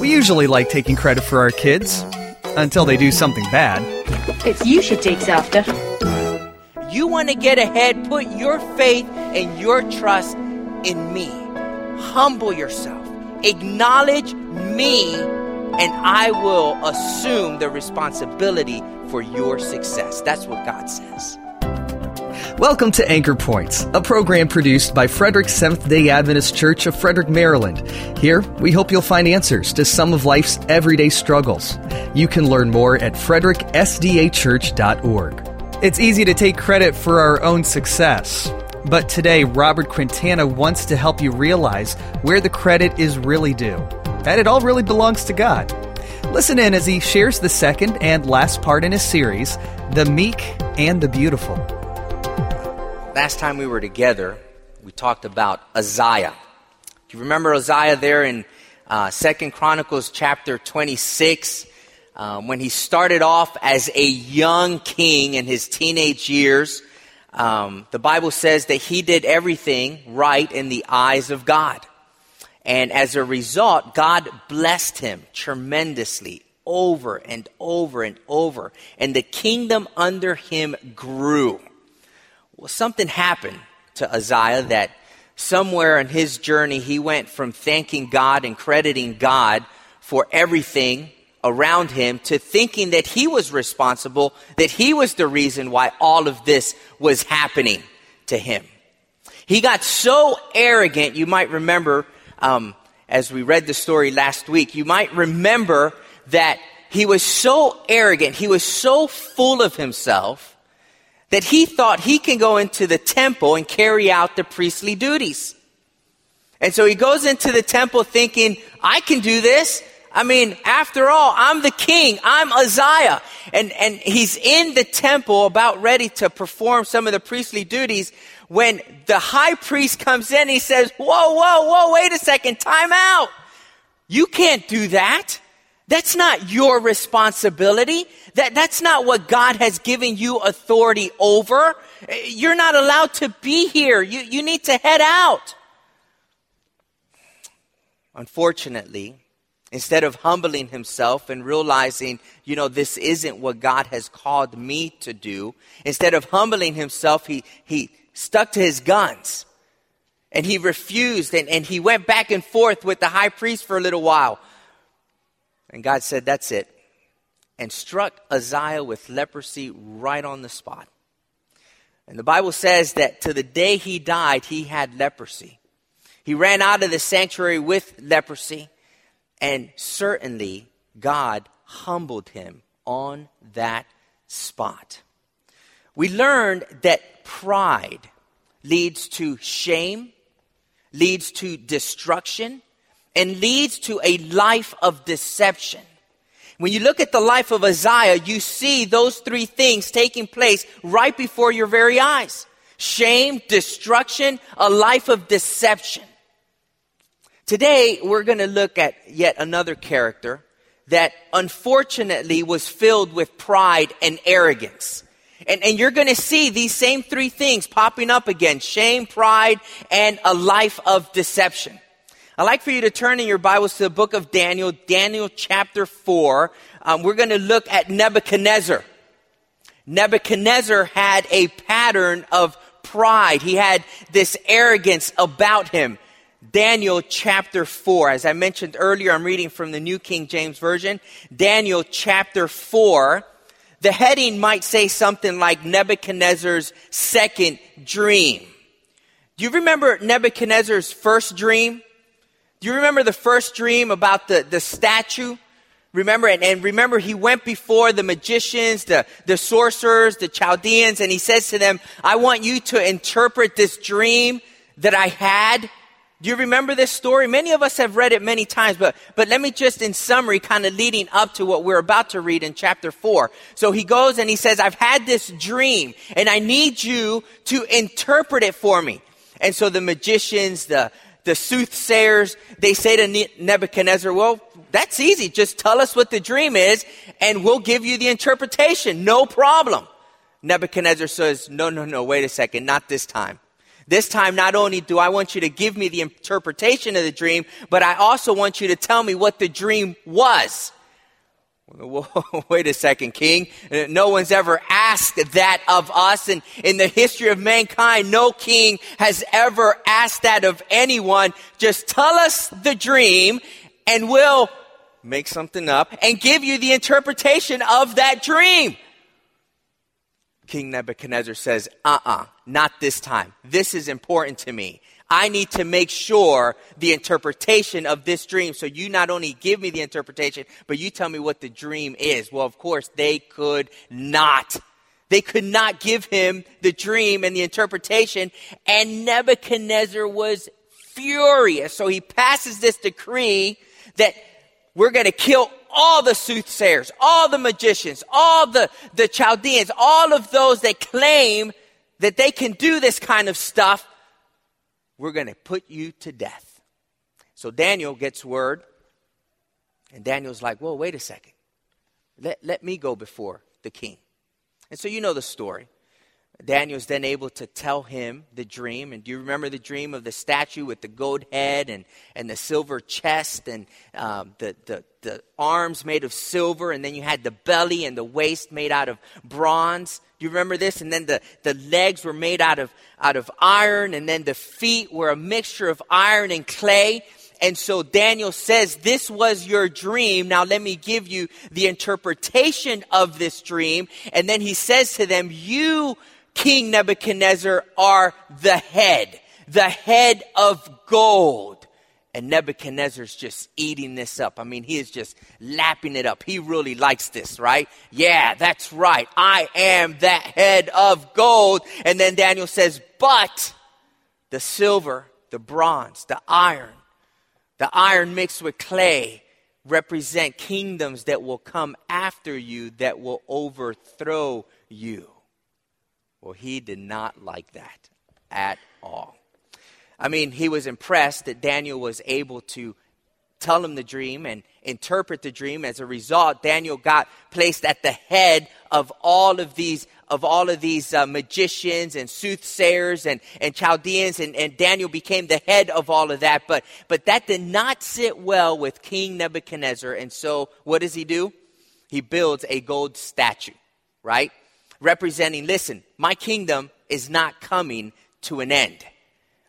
We usually like taking credit for our kids until they do something bad. It's you she takes after. You want to get ahead, put your faith and your trust in me. Humble yourself. Acknowledge me, and I will assume the responsibility for your success. That's what God says. Welcome to Anchor Points, a program produced by Frederick Seventh day Adventist Church of Frederick, Maryland. Here, we hope you'll find answers to some of life's everyday struggles. You can learn more at fredericksdachurch.org. It's easy to take credit for our own success, but today, Robert Quintana wants to help you realize where the credit is really due. That it all really belongs to God. Listen in as he shares the second and last part in his series, The Meek and the Beautiful. Last time we were together, we talked about Uzziah. Do you remember Uzziah there in uh, Second Chronicles chapter 26? Um, when he started off as a young king in his teenage years, um, the Bible says that he did everything right in the eyes of God. And as a result, God blessed him tremendously over and over and over. And the kingdom under him grew. Well, something happened to Uzziah that somewhere in his journey he went from thanking God and crediting God for everything around him to thinking that he was responsible, that he was the reason why all of this was happening to him. He got so arrogant, you might remember um, as we read the story last week, you might remember that he was so arrogant, he was so full of himself that he thought he can go into the temple and carry out the priestly duties. And so he goes into the temple thinking, I can do this. I mean, after all, I'm the king. I'm Uzziah. And, and he's in the temple about ready to perform some of the priestly duties when the high priest comes in, he says, whoa, whoa, whoa, wait a second, time out. You can't do that. That's not your responsibility. That, that's not what God has given you authority over. You're not allowed to be here. You, you need to head out. Unfortunately, instead of humbling himself and realizing, you know, this isn't what God has called me to do, instead of humbling himself, he, he stuck to his guns. And he refused and, and he went back and forth with the high priest for a little while. And God said, That's it. And struck Uzziah with leprosy right on the spot. And the Bible says that to the day he died, he had leprosy. He ran out of the sanctuary with leprosy. And certainly, God humbled him on that spot. We learned that pride leads to shame, leads to destruction, and leads to a life of deception. When you look at the life of Uzziah, you see those three things taking place right before your very eyes shame, destruction, a life of deception. Today, we're going to look at yet another character that unfortunately was filled with pride and arrogance. And, and you're going to see these same three things popping up again shame, pride, and a life of deception. I'd like for you to turn in your Bibles to the book of Daniel, Daniel chapter 4. Um, we're going to look at Nebuchadnezzar. Nebuchadnezzar had a pattern of pride. He had this arrogance about him. Daniel chapter 4. As I mentioned earlier, I'm reading from the New King James Version. Daniel chapter 4. The heading might say something like Nebuchadnezzar's second dream. Do you remember Nebuchadnezzar's first dream? Do you remember the first dream about the, the statue? Remember, and, and remember, he went before the magicians, the, the sorcerers, the Chaldeans, and he says to them, I want you to interpret this dream that I had do you remember this story? Many of us have read it many times, but, but let me just in summary, kind of leading up to what we're about to read in chapter four. So he goes and he says, I've had this dream and I need you to interpret it for me. And so the magicians, the, the soothsayers, they say to Nebuchadnezzar, well, that's easy. Just tell us what the dream is and we'll give you the interpretation. No problem. Nebuchadnezzar says, no, no, no, wait a second, not this time. This time, not only do I want you to give me the interpretation of the dream, but I also want you to tell me what the dream was. Wait a second, King. No one's ever asked that of us. And in the history of mankind, no king has ever asked that of anyone. Just tell us the dream and we'll make something up and give you the interpretation of that dream. King Nebuchadnezzar says, uh uh-uh, uh, not this time. This is important to me. I need to make sure the interpretation of this dream. So you not only give me the interpretation, but you tell me what the dream is. Well, of course, they could not. They could not give him the dream and the interpretation. And Nebuchadnezzar was furious. So he passes this decree that we're going to kill all the soothsayers, all the magicians, all the, the Chaldeans, all of those that claim that they can do this kind of stuff we're going to put you to death. So Daniel gets word, and Daniel's like, Well, wait a second. Let, let me go before the king. And so you know the story. Daniel's then able to tell him the dream. And do you remember the dream of the statue with the gold head and, and the silver chest and um, the, the, the arms made of silver? And then you had the belly and the waist made out of bronze. Do you remember this? And then the, the legs were made out of, out of iron. And then the feet were a mixture of iron and clay. And so Daniel says, This was your dream. Now let me give you the interpretation of this dream. And then he says to them, You King Nebuchadnezzar are the head, the head of gold. And Nebuchadnezzar's just eating this up. I mean, he is just lapping it up. He really likes this, right? Yeah, that's right. I am that head of gold. And then Daniel says, but the silver, the bronze, the iron, the iron mixed with clay represent kingdoms that will come after you that will overthrow you. Well, he did not like that at all. I mean, he was impressed that Daniel was able to tell him the dream and interpret the dream. As a result, Daniel got placed at the head of all of these of all of these uh, magicians and soothsayers and, and Chaldeans, and, and Daniel became the head of all of that. But but that did not sit well with King Nebuchadnezzar, and so what does he do? He builds a gold statue, right? Representing, listen, my kingdom is not coming to an end.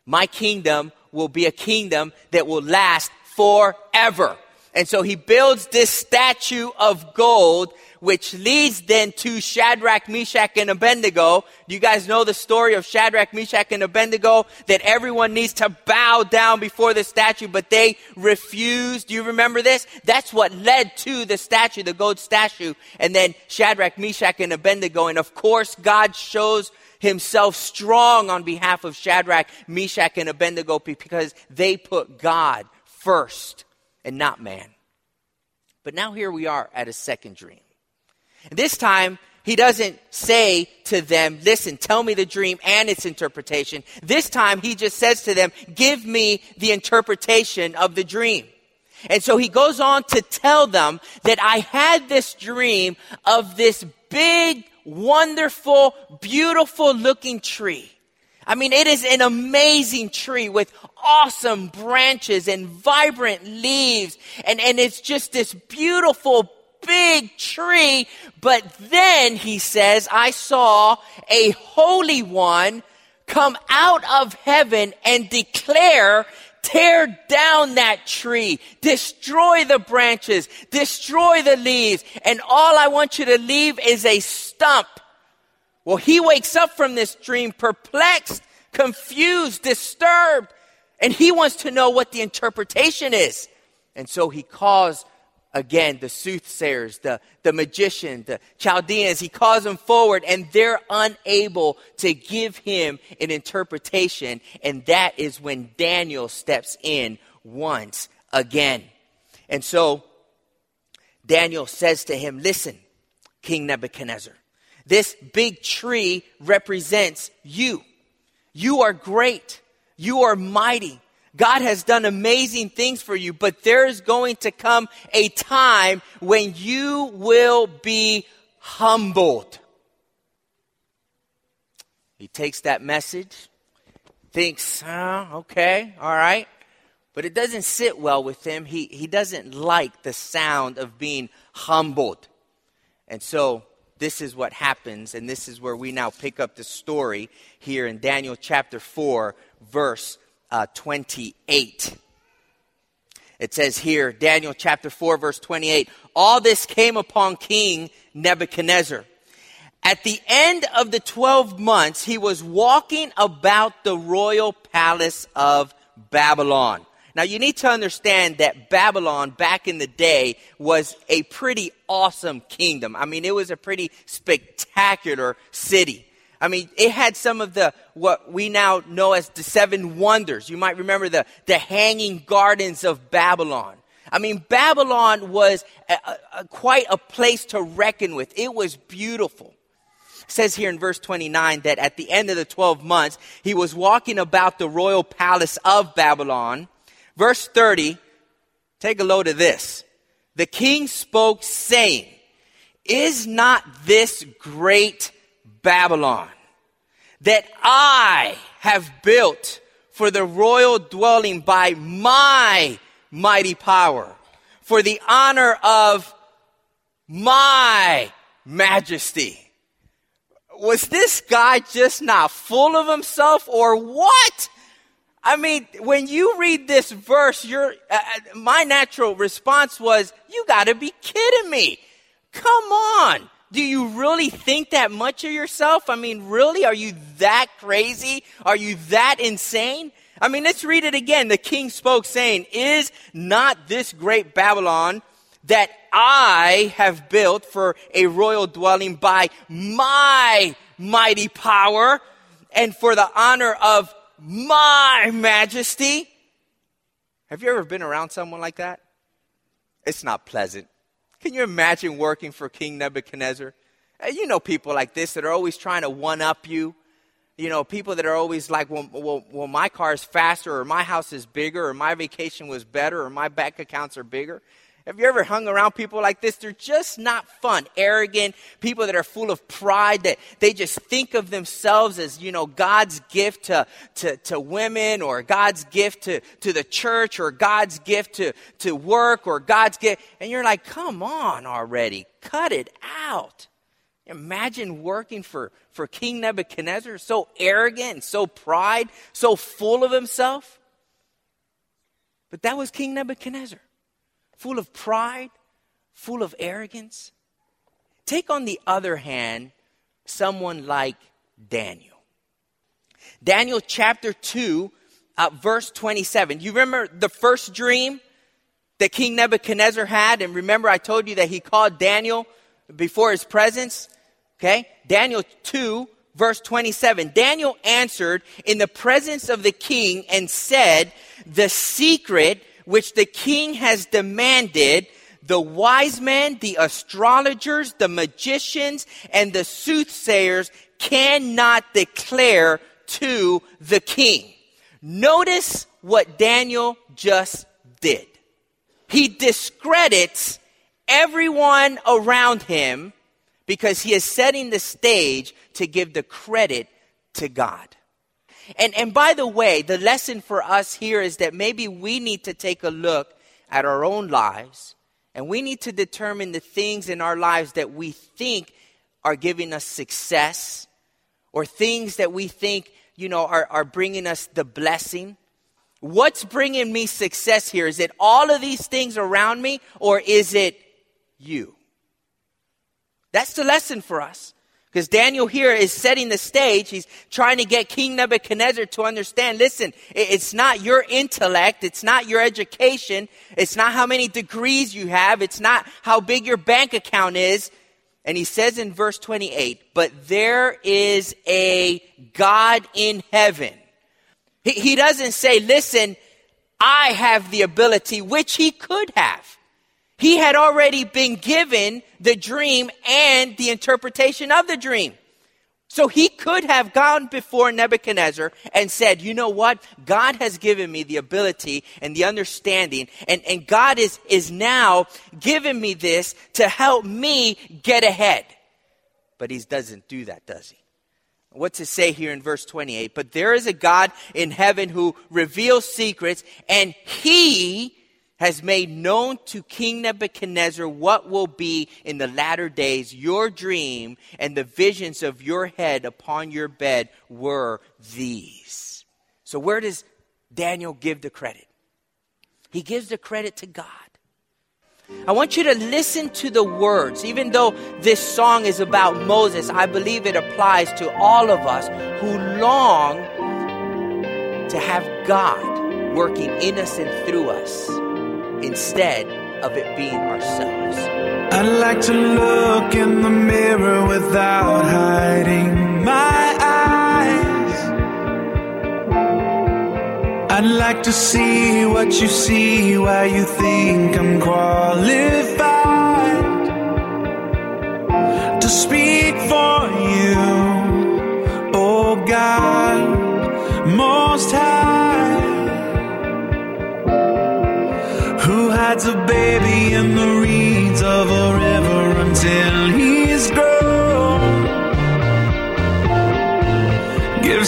My kingdom will be a kingdom that will last forever. And so he builds this statue of gold which leads then to Shadrach, Meshach, and Abednego. Do you guys know the story of Shadrach, Meshach, and Abednego? That everyone needs to bow down before the statue, but they refused. Do you remember this? That's what led to the statue, the gold statue. And then Shadrach, Meshach, and Abednego. And of course, God shows himself strong on behalf of Shadrach, Meshach, and Abednego because they put God first and not man. But now here we are at a second dream. This time, he doesn't say to them, listen, tell me the dream and its interpretation. This time, he just says to them, give me the interpretation of the dream. And so he goes on to tell them that I had this dream of this big, wonderful, beautiful looking tree. I mean, it is an amazing tree with awesome branches and vibrant leaves. And, and it's just this beautiful big tree. But then he says, I saw a holy one come out of heaven and declare, tear down that tree, destroy the branches, destroy the leaves, and all I want you to leave is a stump. Well, he wakes up from this dream perplexed, confused, disturbed, and he wants to know what the interpretation is. And so he calls again the soothsayers, the, the magician, the Chaldeans. He calls them forward and they're unable to give him an interpretation. And that is when Daniel steps in once again. And so Daniel says to him, Listen, King Nebuchadnezzar, this big tree represents you. You are great. You are mighty. God has done amazing things for you, but there is going to come a time when you will be humbled. He takes that message, thinks, oh, okay, all right. But it doesn't sit well with him. He, he doesn't like the sound of being humbled. And so this is what happens, and this is where we now pick up the story here in Daniel chapter 4, verse uh, 28. It says here, Daniel chapter 4, verse 28, all this came upon King Nebuchadnezzar. At the end of the 12 months, he was walking about the royal palace of Babylon. Now, you need to understand that Babylon back in the day was a pretty awesome kingdom. I mean, it was a pretty spectacular city. I mean, it had some of the, what we now know as the seven wonders. You might remember the, the hanging gardens of Babylon. I mean, Babylon was a, a, quite a place to reckon with. It was beautiful. It says here in verse 29 that at the end of the 12 months, he was walking about the royal palace of Babylon. Verse 30, take a load of this. The king spoke saying, Is not this great Babylon that I have built for the royal dwelling by my mighty power, for the honor of my majesty. Was this guy just not full of himself or what? I mean, when you read this verse, your uh, uh, my natural response was, "You got to be kidding me! Come on! Do you really think that much of yourself? I mean, really? Are you that crazy? Are you that insane? I mean, let's read it again. The king spoke saying, Is not this great Babylon that I have built for a royal dwelling by my mighty power and for the honor of my majesty? Have you ever been around someone like that? It's not pleasant. Can you imagine working for King Nebuchadnezzar? You know people like this that are always trying to one up you. You know, people that are always like, well, well, well, my car is faster, or my house is bigger, or my vacation was better, or my bank accounts are bigger. Have you ever hung around people like this? They're just not fun. Arrogant, people that are full of pride, that they just think of themselves as, you know, God's gift to, to, to women or God's gift to, to the church or God's gift to, to work or God's gift. And you're like, come on already. Cut it out. Imagine working for, for King Nebuchadnezzar, so arrogant, so pride, so full of himself. But that was King Nebuchadnezzar full of pride, full of arrogance. Take, on the other hand, someone like Daniel. Daniel chapter 2, uh, verse 27. You remember the first dream that King Nebuchadnezzar had? And remember, I told you that he called Daniel before his presence? Okay? Daniel 2, verse 27. Daniel answered in the presence of the king and said, The secret which the king has demanded, the wise men, the astrologers, the magicians, and the soothsayers cannot declare to the king. Notice what Daniel just did. He discredits everyone around him because he is setting the stage to give the credit to God. And, and by the way, the lesson for us here is that maybe we need to take a look at our own lives and we need to determine the things in our lives that we think are giving us success or things that we think, you know, are, are bringing us the blessing. What's bringing me success here? Is it all of these things around me or is it you? That's the lesson for us. Because Daniel here is setting the stage. He's trying to get King Nebuchadnezzar to understand listen, it's not your intellect, it's not your education, it's not how many degrees you have, it's not how big your bank account is. And he says in verse 28, but there is a God in heaven. He, he doesn't say, listen, I have the ability, which he could have. He had already been given the dream and the interpretation of the dream. So he could have gone before Nebuchadnezzar and said, you know what? God has given me the ability and the understanding, and, and God is, is now giving me this to help me get ahead. But he doesn't do that, does he? What's it say here in verse 28? But there is a God in heaven who reveals secrets, and he has made known to King Nebuchadnezzar what will be in the latter days. Your dream and the visions of your head upon your bed were these. So, where does Daniel give the credit? He gives the credit to God. I want you to listen to the words. Even though this song is about Moses, I believe it applies to all of us who long to have God working in us and through us instead of it being ourselves. I'd like to look in the mirror without hiding my eyes. I'd like to see what you see, why you think I'm qualified to speak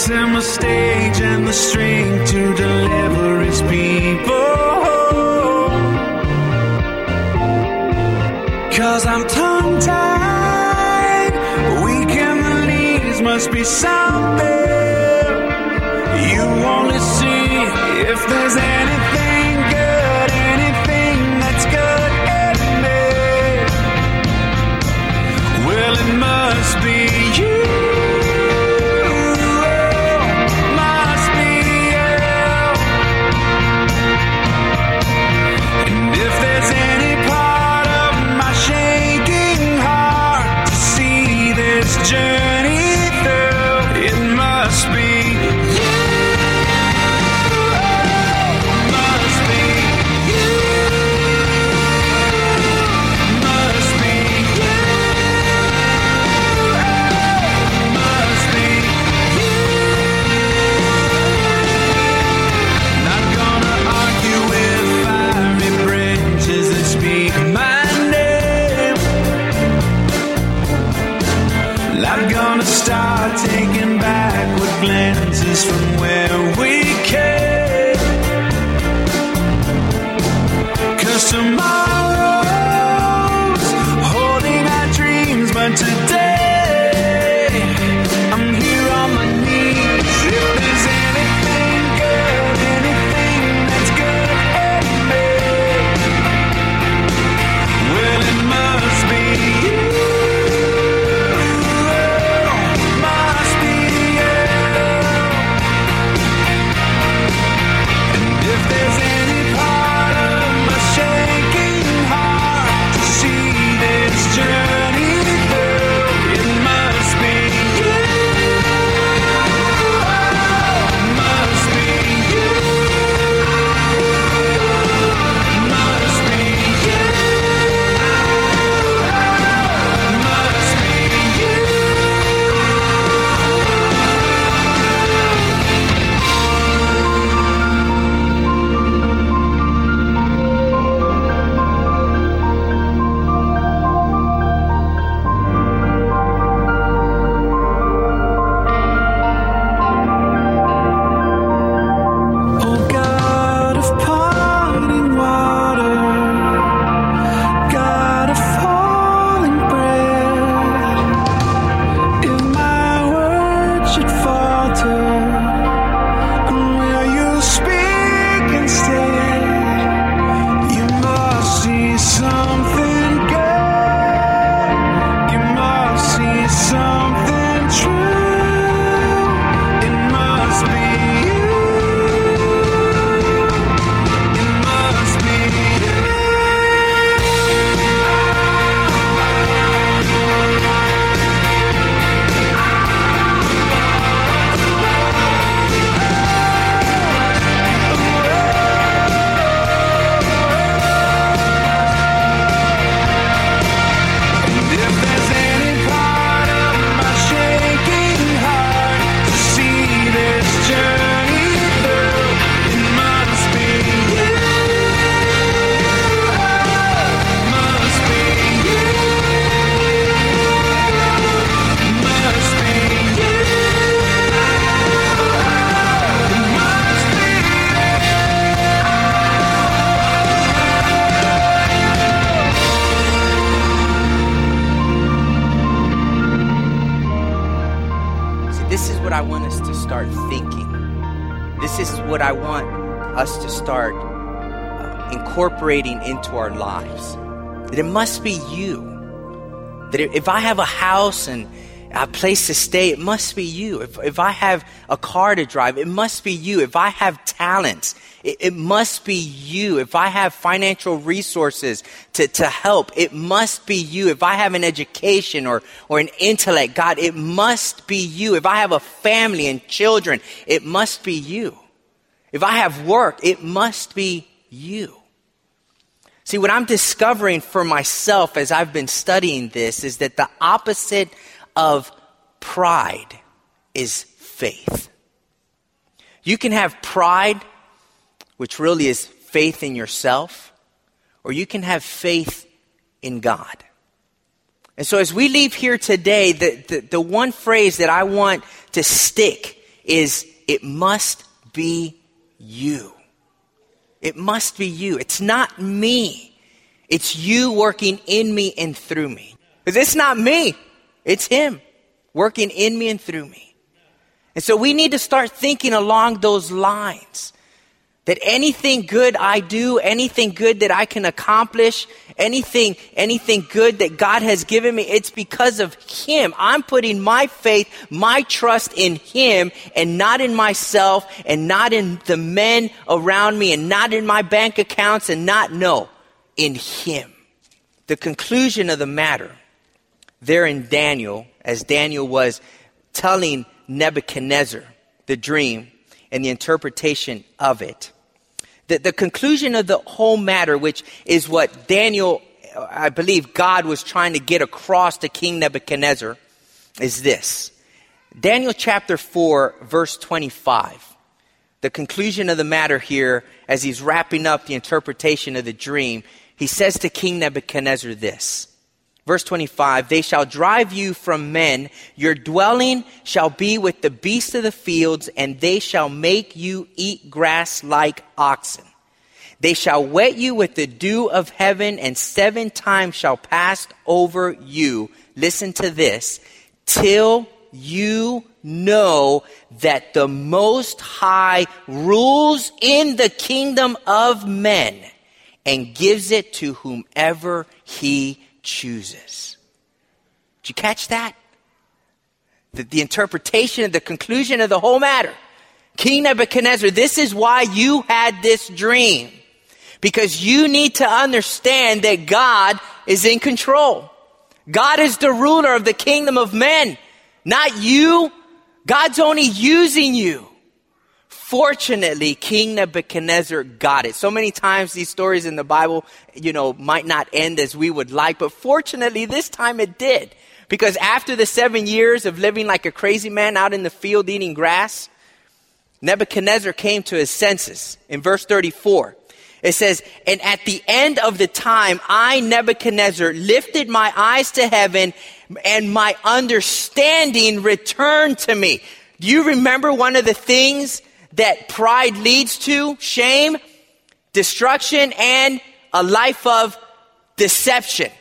Gives him a stage and the strength to deliver his people. Cause I'm tongue tied, weak in the knees, must be something you only see if there's anything is what I want us to start uh, incorporating into our lives. That it must be you. That if I have a house and a place to stay, it must be you. If, if I have a car to drive, it must be you. If I have talents, it, it must be you. If I have financial resources to, to help, it must be you. If I have an education or, or an intellect, God, it must be you. If I have a family and children, it must be you. If I have work, it must be you. See, what I'm discovering for myself as I've been studying this is that the opposite of pride is faith. You can have pride, which really is faith in yourself, or you can have faith in God. And so as we leave here today, the, the, the one phrase that I want to stick is it must be you. It must be you. It's not me. It's you working in me and through me. Because it's not me. It's Him working in me and through me. And so we need to start thinking along those lines. That anything good I do, anything good that I can accomplish, anything, anything good that God has given me, it's because of Him. I'm putting my faith, my trust in Him and not in myself and not in the men around me and not in my bank accounts and not, no, in Him. The conclusion of the matter there in Daniel, as Daniel was telling Nebuchadnezzar the dream and the interpretation of it. The, the conclusion of the whole matter, which is what Daniel, I believe God was trying to get across to King Nebuchadnezzar, is this. Daniel chapter 4, verse 25. The conclusion of the matter here, as he's wrapping up the interpretation of the dream, he says to King Nebuchadnezzar this Verse 25, they shall drive you from men. Your dwelling shall be with the beasts of the fields, and they shall make you eat grass like oxen. They shall wet you with the dew of heaven, and seven times shall pass over you. Listen to this. Till you know that the Most High rules in the kingdom of men and gives it to whomever he chooses. Did you catch that? The, the interpretation of the conclusion of the whole matter. King Nebuchadnezzar, this is why you had this dream. Because you need to understand that God is in control. God is the ruler of the kingdom of men, not you. God's only using you. Fortunately, King Nebuchadnezzar got it. So many times these stories in the Bible, you know, might not end as we would like, but fortunately this time it did. Because after the seven years of living like a crazy man out in the field eating grass, Nebuchadnezzar came to his senses. In verse 34, it says, And at the end of the time, I, Nebuchadnezzar, lifted my eyes to heaven and my understanding returned to me. Do you remember one of the things that pride leads to shame, destruction, and a life of deception,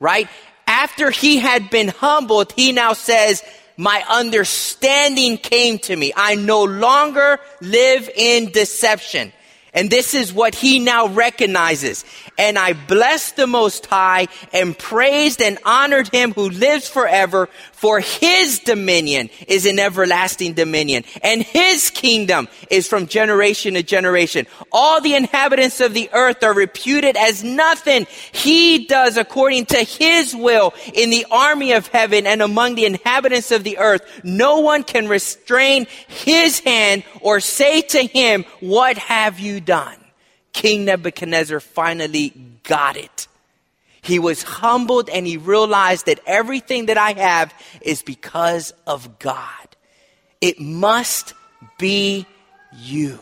right? After he had been humbled, he now says, my understanding came to me. I no longer live in deception. And this is what he now recognizes. And I blessed the Most High and praised and honored him who lives forever, for his dominion is an everlasting dominion, and his kingdom is from generation to generation. All the inhabitants of the earth are reputed as nothing. He does according to his will in the army of heaven and among the inhabitants of the earth. No one can restrain his hand or say to him, What have you done? King Nebuchadnezzar finally got it. He was humbled and he realized that everything that I have is because of God. It must be you.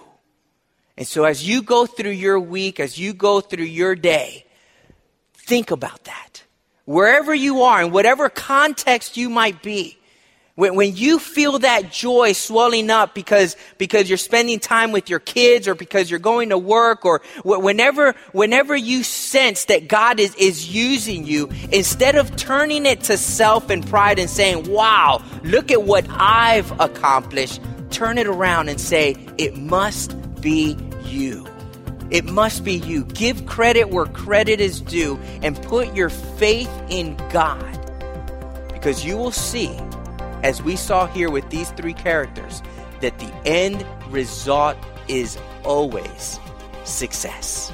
And so as you go through your week, as you go through your day, think about that. Wherever you are, in whatever context you might be, When, when you feel that joy swelling up because, because you're spending time with your kids or because you're going to work or wh- whenever, whenever you sense that God is, is using you, instead of turning it to self and pride and saying, wow, look at what I've accomplished, turn it around and say, it must be you. It must be you. Give credit where credit is due and put your faith in God because you will see as we saw here with these three characters, that the end result is always success.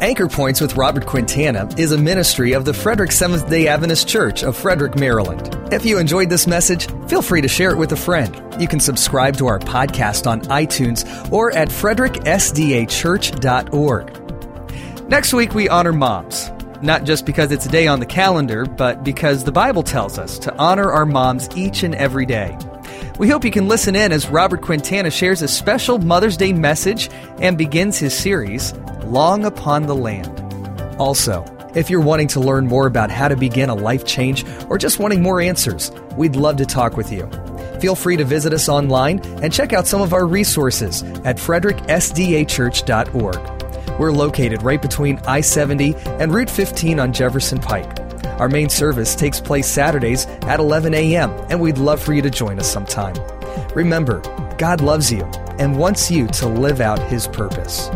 Anchor Points with Robert Quintana is a ministry of the Frederick Seventh day Adventist Church of Frederick, Maryland. If you enjoyed this message, feel free to share it with a friend. You can subscribe to our podcast on iTunes or at fredericksdachurch.org. Next week, we honor moms. Not just because it's a day on the calendar, but because the Bible tells us to honor our moms each and every day. We hope you can listen in as Robert Quintana shares a special Mother's Day message and begins his series, Long Upon the Land. Also, if you're wanting to learn more about how to begin a life change or just wanting more answers, we'd love to talk with you. Feel free to visit us online and check out some of our resources at fredericksdachurch.org. We're located right between I 70 and Route 15 on Jefferson Pike. Our main service takes place Saturdays at 11 a.m., and we'd love for you to join us sometime. Remember, God loves you and wants you to live out His purpose.